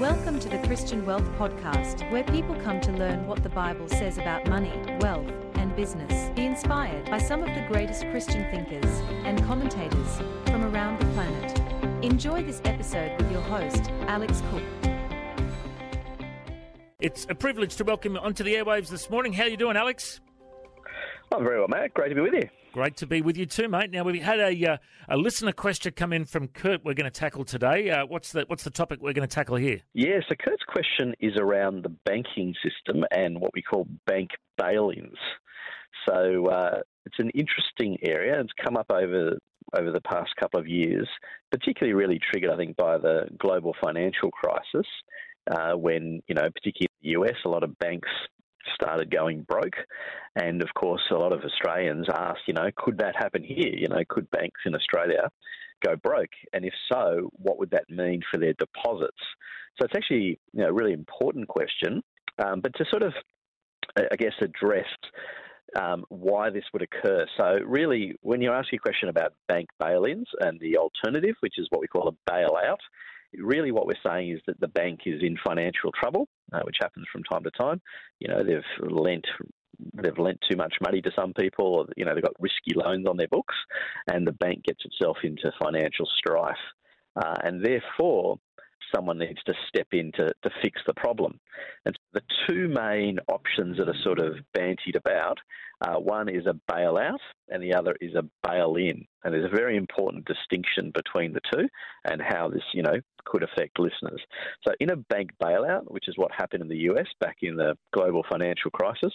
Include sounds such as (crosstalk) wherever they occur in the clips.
Welcome to the Christian Wealth Podcast, where people come to learn what the Bible says about money, wealth, and business. Be inspired by some of the greatest Christian thinkers and commentators from around the planet. Enjoy this episode with your host, Alex Cook. It's a privilege to welcome you onto the airwaves this morning. How are you doing, Alex? I'm very well, mate. Great to be with you. Great to be with you too, mate. Now we've had a uh, a listener question come in from Kurt. We're going to tackle today. Uh, what's the what's the topic we're going to tackle here? Yeah, so Kurt's question is around the banking system and what we call bank bail-ins. So uh, it's an interesting area. It's come up over over the past couple of years, particularly really triggered, I think, by the global financial crisis, uh, when you know, particularly in the US, a lot of banks started going broke. And of course, a lot of Australians asked, you know, could that happen here? You know, could banks in Australia go broke? And if so, what would that mean for their deposits? So it's actually you know, a really important question. Um, but to sort of, I guess, address um, why this would occur. So, really, when you ask a question about bank bail ins and the alternative, which is what we call a bailout, really what we're saying is that the bank is in financial trouble, uh, which happens from time to time. You know, they've lent they've lent too much money to some people, or, you know, they've got risky loans on their books, and the bank gets itself into financial strife. Uh, and therefore, someone needs to step in to, to fix the problem. And so the two main options that are sort of bantied about uh, one is a bailout and the other is a bail in. And there's a very important distinction between the two and how this, you know, could affect listeners. So, in a bank bailout, which is what happened in the US back in the global financial crisis,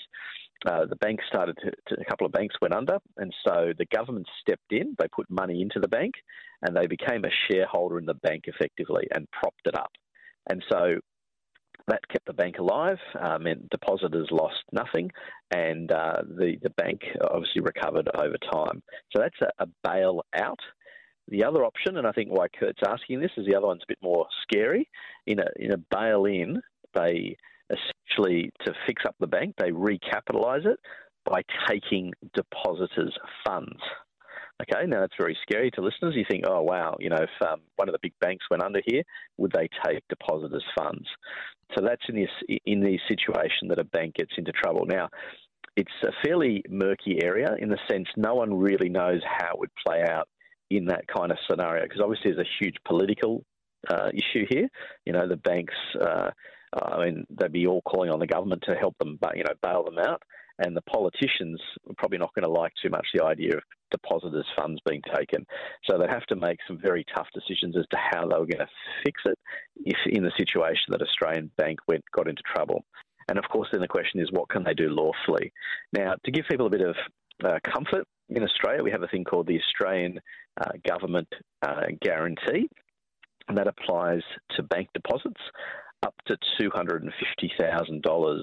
uh, the bank started to, to, a couple of banks went under, and so the government stepped in. They put money into the bank, and they became a shareholder in the bank effectively and propped it up. And so that kept the bank alive, meant depositors lost nothing, and uh, the the bank obviously recovered over time. So that's a, a bail out. The other option, and I think why Kurt's asking this, is the other one's a bit more scary. In a in a bail in, they essentially to fix up the bank, they recapitalise it by taking depositors' funds. Okay, now that's very scary to listeners. You think, oh wow, you know, if um, one of the big banks went under here, would they take depositors' funds? So that's in this in the situation that a bank gets into trouble. Now, it's a fairly murky area in the sense no one really knows how it would play out in that kind of scenario because obviously there's a huge political uh, issue here. You know, the banks, uh, I mean, they'd be all calling on the government to help them, you know, bail them out. And the politicians are probably not going to like too much the idea of depositors' funds being taken. So they'd have to make some very tough decisions as to how they were going to fix it if in the situation that Australian Bank went got into trouble. And of course, then the question is, what can they do lawfully? Now, to give people a bit of uh, comfort, in Australia, we have a thing called the Australian uh, Government uh, Guarantee, and that applies to bank deposits up to $250,000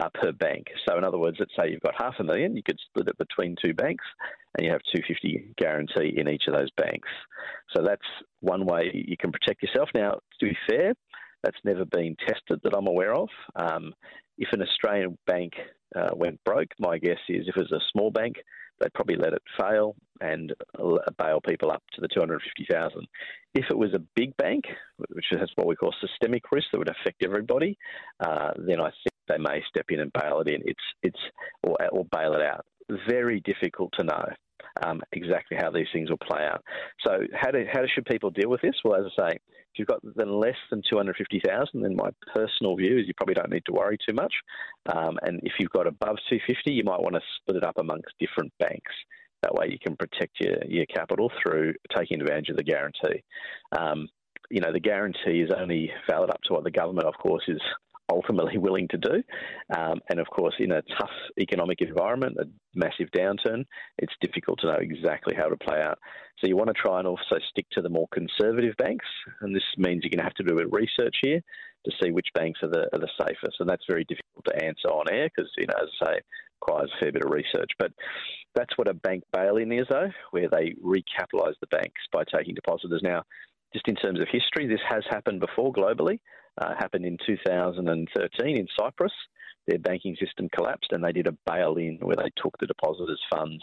uh, per bank. So, in other words, let's say you've got half a million, you could split it between two banks, and you have 250 guarantee in each of those banks. So that's one way you can protect yourself. Now, to be fair, that's never been tested that I'm aware of. Um, if an Australian bank uh, went broke, my guess is if it was a small bank, they'd probably let it fail and bail people up to the 250,000. If it was a big bank, which has what we call systemic risk that would affect everybody, uh, then I think they may step in and bail it in. It's it's or, or bail it out. Very difficult to know um, exactly how these things will play out. So how do how should people deal with this? Well, as I say, if you've got then less than two hundred fifty thousand, then my personal view is you probably don't need to worry too much. Um, and if you've got above two fifty, you might want to split it up amongst different banks. That way, you can protect your your capital through taking advantage of the guarantee. Um, you know, the guarantee is only valid up to what the government, of course, is ultimately (laughs) willing to do. Um, and of course, in a tough economic environment, a massive downturn, it's difficult to know exactly how to play out. So you want to try and also stick to the more conservative banks, and this means you're going to have to do a bit of research here to see which banks are the, are the safest. And that's very difficult to answer on air because, you know, as I say, requires a fair bit of research. But that's what a bank bail-in is, though, where they recapitalise the banks by taking depositors. Now, just in terms of history, this has happened before globally. Uh, happened in 2013 in Cyprus. Their banking system collapsed, and they did a bail-in where they took the depositors' funds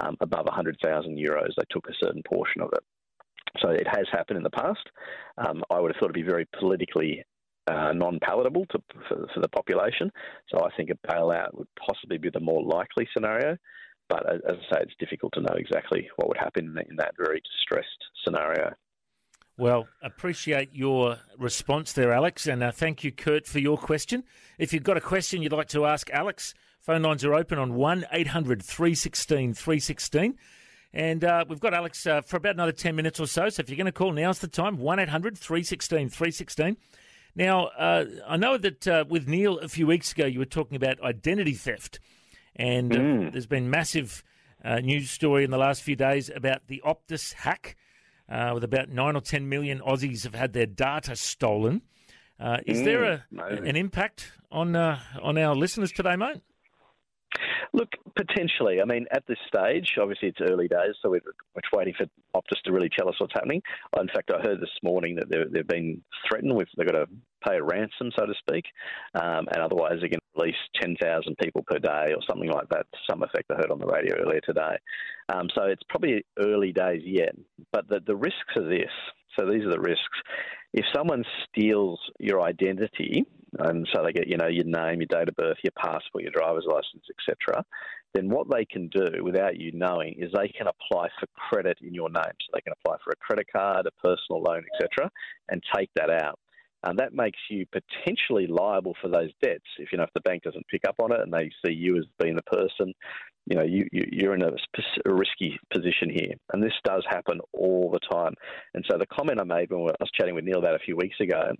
um, above 100,000 euros. They took a certain portion of it. So it has happened in the past. Um, I would have thought it'd be very politically uh, non-palatable for, for, the population. So I think a bailout would possibly be the more likely scenario. But as, as I say, it's difficult to know exactly what would happen in that very distressed scenario. Well, appreciate your response there, Alex, and uh, thank you, Kurt, for your question. If you've got a question you'd like to ask Alex, phone lines are open on 1 800 316 316. And uh, we've got Alex uh, for about another 10 minutes or so. So if you're going to call, now's the time 1 800 316 316. Now, uh, I know that uh, with Neil a few weeks ago, you were talking about identity theft. And uh, mm. there's been massive uh, news story in the last few days about the Optus hack, Uh, with about 9 or 10 million Aussies have had their data stolen. Uh, is mm. there a, an impact on, uh, on our listeners today, mate? Look, potentially. I mean, at this stage, obviously it's early days, so we're, we're waiting for Optus to really tell us what's happening. In fact, I heard this morning that they've been threatened with they've got to pay a ransom, so to speak, um, and otherwise they're going to release 10,000 people per day or something like that. Some effect I heard on the radio earlier today. Um, so it's probably early days yet, but the, the risks are this. So these are the risks. If someone steals your identity, and so they get you know your name, your date of birth, your passport, your driver's license, etc. Then what they can do without you knowing is they can apply for credit in your name. So they can apply for a credit card, a personal loan, etc., and take that out. And that makes you potentially liable for those debts. If you know if the bank doesn't pick up on it and they see you as being the person, you know you, you are in a, a, risky position here. And this does happen all the time. And so the comment I made when I was chatting with Neil about a few weeks ago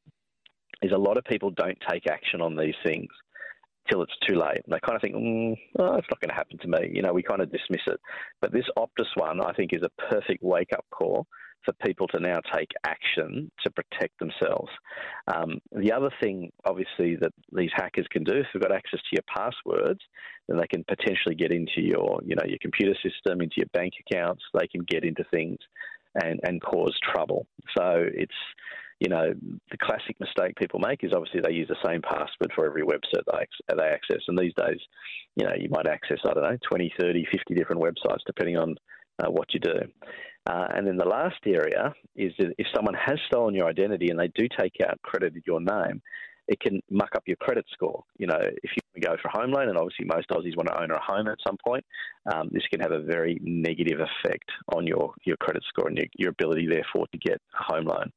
is a lot of people don't take action on these things till it's too late. And they kind of think, mm, oh, it's not going to happen to me. You know, we kind of dismiss it. But this Optus one, I think, is a perfect wake up call for people to now take action to protect themselves. Um, the other thing, obviously, that these hackers can do, if they've got access to your passwords, then they can potentially get into your, you know, your computer system, into your bank accounts. They can get into things and, and cause trouble. So it's you know, the classic mistake people make is obviously they use the same password for every website they, they access. And these days, you know, you might access, I don't know, 20, 30, 50 different websites depending on uh, what you do. Uh, and then the last area is that if someone has stolen your identity and they do take out credit in your name, it can muck up your credit score. You know, if you go for a home loan, and obviously most Aussies want to own a home at some point, um, this can have a very negative effect on your, your credit score and your, your ability, therefore, to get a home loan.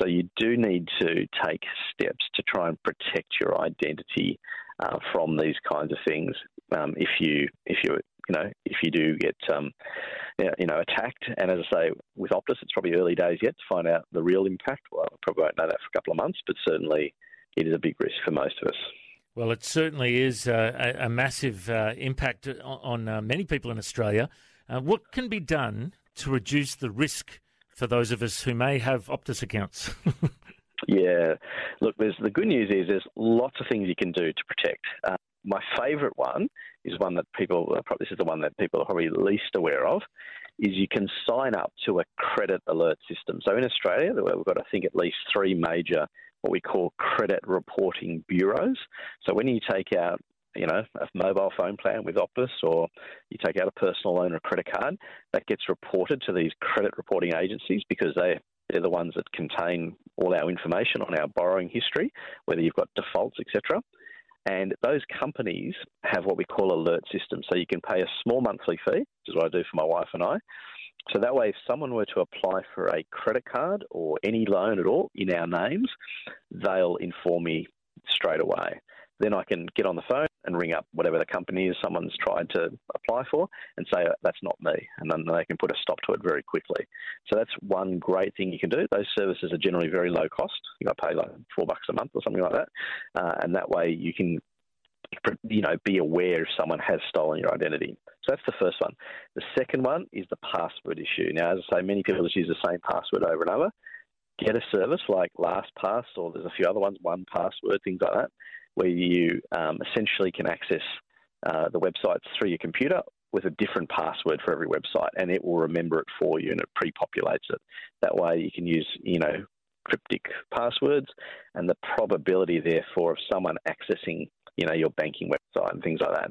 So you do need to take steps to try and protect your identity uh, from these kinds of things. Um, if you if you you know if you do get um, you know attacked, and as I say with Optus, it's probably early days yet to find out the real impact. Well, I probably won't know that for a couple of months, but certainly it is a big risk for most of us. Well, it certainly is uh, a, a, massive uh, impact on, on uh, many people in Australia. Uh, what can be done to reduce the risk for those of us who may have Optus accounts? (laughs) yeah, look, there's the good news is there's lots of things you can do to protect. My favourite one is one that people uh, this is the one that people are probably least aware of. Is you can sign up to a credit alert system. So in Australia, we've got I think at least three major what we call credit reporting bureaus. So when you take out you know, a mobile phone plan with Optus or you take out a personal loan or credit card, that gets reported to these credit reporting agencies because they they're the ones that contain all our information on our borrowing history, whether you've got defaults, etc. And those companies have what we call alert systems. So you can pay a small monthly fee, which is what I do for my wife and I. So that way, if someone were to apply for a credit card or any loan at all in our names, they'll inform me straight away. Then I can get on the phone and ring up whatever the company is someone's tried to apply for and say, uh, that's not me. And then they can put a stop to it very quickly. So that's one great thing you can do. Those services are generally very low cost. You got to pay like four bucks a month or something like that. Uh, and that way you can you know, be aware if someone has stolen your identity. So that's the first one. The second one is the password issue. Now, as I say, many people just use the same password over and over. Get a service like LastPass, or there's a few other ones, 1Password, things like that, where you um, essentially can access uh, the websites through your computer with a different password for every website, and it will remember it for you and it pre-populates it. That way, you can use you know cryptic passwords, and the probability, therefore, of someone accessing you know your banking website and things like that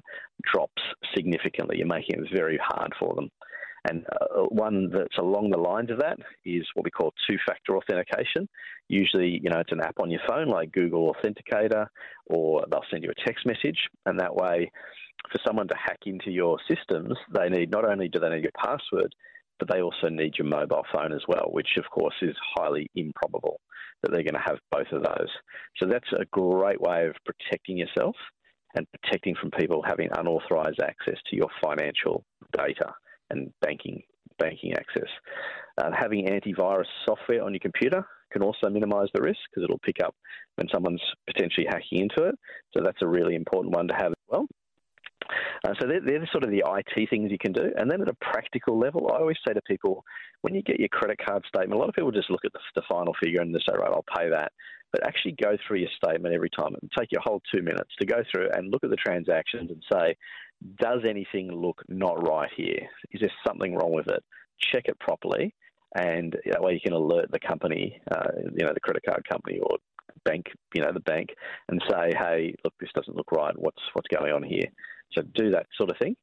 drops significantly. You're making it very hard for them. And uh, one that's along the lines of that is what we call two-factor authentication. Usually, you know, it's an app on your phone like Google Authenticator, or they'll send you a text message, and that way, for someone to hack into your systems, they need not only do they need your password, but they also need your mobile phone as well, which of course is highly improbable that they're going to have both of those. So that's a great way of protecting yourself and protecting from people having unauthorized access to your financial data and banking banking access. Uh, having antivirus software on your computer can also minimize the risk because it'll pick up when someone's potentially hacking into it. So that's a really important one to have as well. Uh, so they're, they're sort of the IT things you can do. And then at a practical level, I always say to people, when you get your credit card statement, a lot of people just look at the, the final figure and they say, right, I'll pay that. But actually go through your statement every time and take your whole two minutes to go through and look at the transactions and say, does anything look not right here? Is there something wrong with it? Check it properly, and that way you can alert the company, uh, you know, the credit card company or bank, you know, the bank, and say, hey, look, this doesn't look right. What's what's going on here? So do that sort of thing.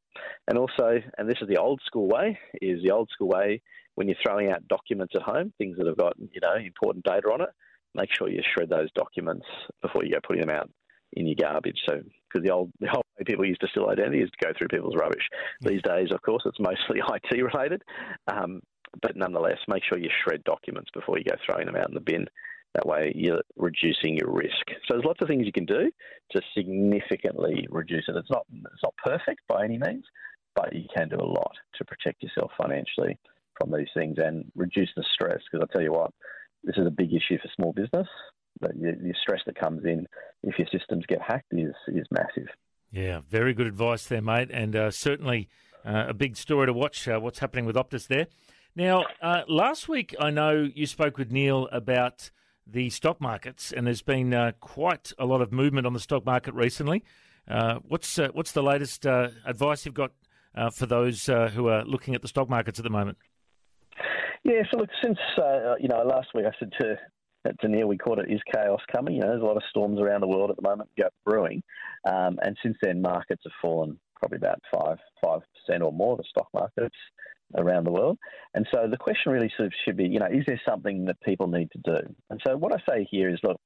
And also, and this is the old school way, is the old school way when you're throwing out documents at home, things that have got, you know, important data on it, make sure you shred those documents before you go putting them out in your garbage. So, because the old, the old way people used to steal identity is to go through people's rubbish. These days, of course, it's mostly (laughs) IT related. Um, but nonetheless, make sure you shred documents before you go throwing them out in the bin. That way, you're reducing your risk. So there's lots of things you can do to significantly reduce it. It's not it's not perfect by any means, but you can do a lot to protect yourself financially from these things and reduce the stress. Because I tell you what, this is a big issue for small business. The, the stress that comes in if your systems get hacked is is massive. Yeah, very good advice there, mate, and uh, certainly uh, a big story to watch. Uh, what's happening with Optus there? Now, uh, last week I know you spoke with Neil about the stock markets, and there's been uh, quite a lot of movement on the stock market recently. Uh, what's uh, what's the latest uh, advice you've got uh, for those uh, who are looking at the stock markets at the moment? Yeah, so look, since you know last week I said to to Neil, we called it Is chaos coming?" You know, there's a lot of storms around the world at the moment brewing, um, and since then markets have fallen probably about five five percent or more. The stock markets around the world. And so the question really sort of should be, you know, is there something that people need to do? And so what I say here is, look,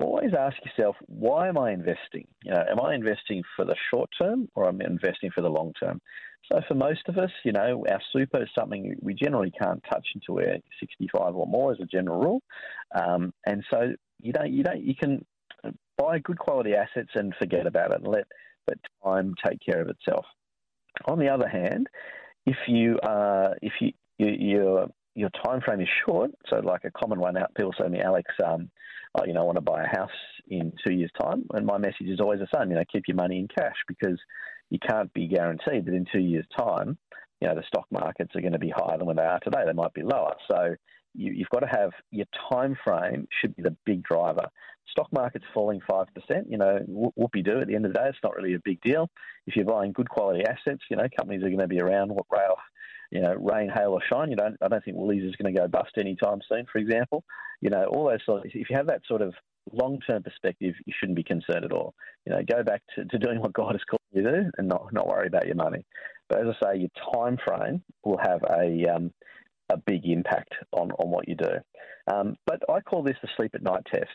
always ask yourself, why am I investing? You know, am I investing for the short term or am I investing for the long term? So for most of us, you know, our super is something we generally can't touch until we're 65 or more as a general rule. Um, and so you don't, you don't, you can buy good quality assets and forget about it and let, let time take care of itself. On the other hand, if you are, if you, you your your time frame is short, so like a common one out, people say to me, Alex, um, oh, you know, I want to buy a house in two years' time, and my message is always the same, you know, keep your money in cash because you can't be guaranteed that in two years' time, you know, the stock markets are going to be higher than when they are today. They might be lower. So you, have got to have your time frame should be the big driver. Stock market's falling five percent. You know, whoopie do. At the end of the day, it's not really a big deal. If you're buying good quality assets, you know, companies are going to be around. What rail, you know, rain, hail, or shine. You don't. I don't think Woolies is going to go bust anytime soon. For example, you know, all those sort. Of, if you have that sort of long-term perspective, you shouldn't be concerned at all. You know, go back to, to doing what God has called you to do, and not not worry about your money. But as I say, your time frame will have a um, a big impact on, on what you do. Um, but I call this the sleep at night test.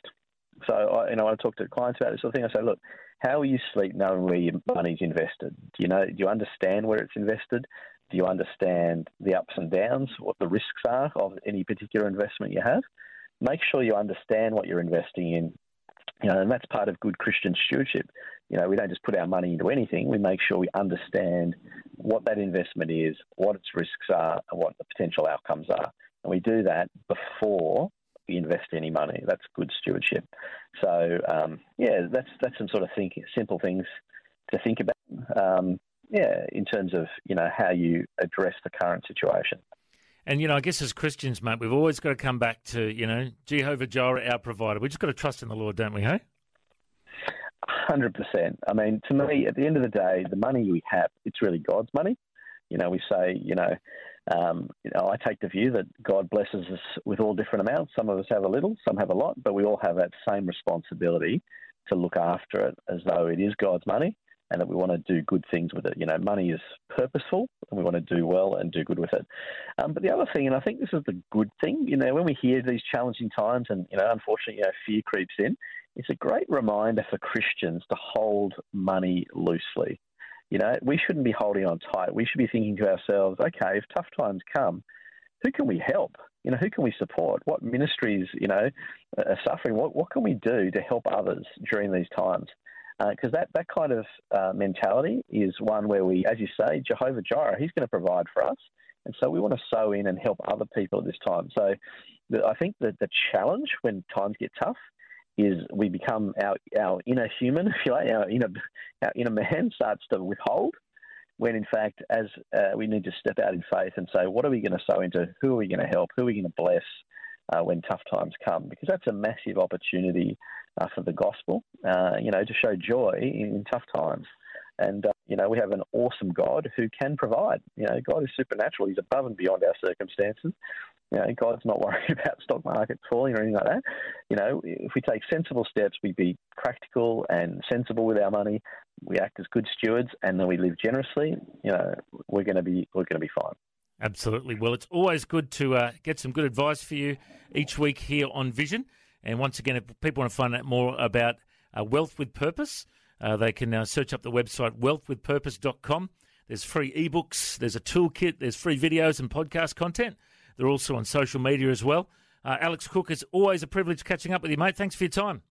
So I, you know, I talk to clients about this sort of thing. I say, look, how will you sleep knowing where your money's invested? Do you know? Do you understand where it's invested? Do you understand the ups and downs? What the risks are of any particular investment you have? Make sure you understand what you're investing in. You know, and that's part of good Christian stewardship. You know, we don't just put our money into anything. We make sure we understand what that investment is, what its risks are, and what the potential outcomes are. And we do that before we invest any money. That's good stewardship. So um, yeah, that's that's some sort of simple things to think about. Um, yeah, in terms of you know how you address the current situation. And you know, I guess as Christians, mate, we've always got to come back to you know Jehovah Jireh, our provider. We just got to trust in the Lord, don't we? Hey. Hundred percent. I mean, to me, at the end of the day, the money we have, it's really God's money. You know, we say, you know, um, you know, I take the view that God blesses us with all different amounts. Some of us have a little, some have a lot, but we all have that same responsibility to look after it as though it is God's money. And that we want to do good things with it. You know, money is purposeful, and we want to do well and do good with it. Um, but the other thing, and I think this is the good thing, you know, when we hear these challenging times, and you know, unfortunately, you know, fear creeps in. It's a great reminder for Christians to hold money loosely. You know, we shouldn't be holding on tight. We should be thinking to ourselves, okay, if tough times come, who can we help? You know, who can we support? What ministries, you know, are suffering? What, what can we do to help others during these times? Because uh, that, that kind of uh, mentality is one where we, as you say, Jehovah Jireh, He's going to provide for us. And so we want to sow in and help other people at this time. So the, I think that the challenge when times get tough is we become our, our inner human, (laughs) if you like, our inner, our inner man (laughs) starts to withhold when in fact, as uh, we need to step out in faith and say, what are we going to sow into? Who are we going to help? Who are we going to bless uh, when tough times come? Because that's a massive opportunity uh, for the gospel, uh, you know, to show joy in, in tough times. And, uh, you know, we have an awesome God who can provide. You know, God is supernatural. He's above and beyond our circumstances. You know, God's not (laughs) worried about stock markets falling or anything like that. You know, if we take sensible steps, we be practical and sensible with our money. We act as good stewards, and then we live generously. You know, we're going to be we're going to be fine. Absolutely. Well, it's always good to uh, get some good advice for you each week here on Vision. And once again, if people want to find out more about uh, Wealth with Purpose, uh, they can uh, search up the website wealthwithpurpose.com. There's free ebooks, there's a toolkit, there's free videos and podcast content. They're also on social media as well. Uh, Alex Cook, it's always a privilege catching up with you, mate. Thanks for your time.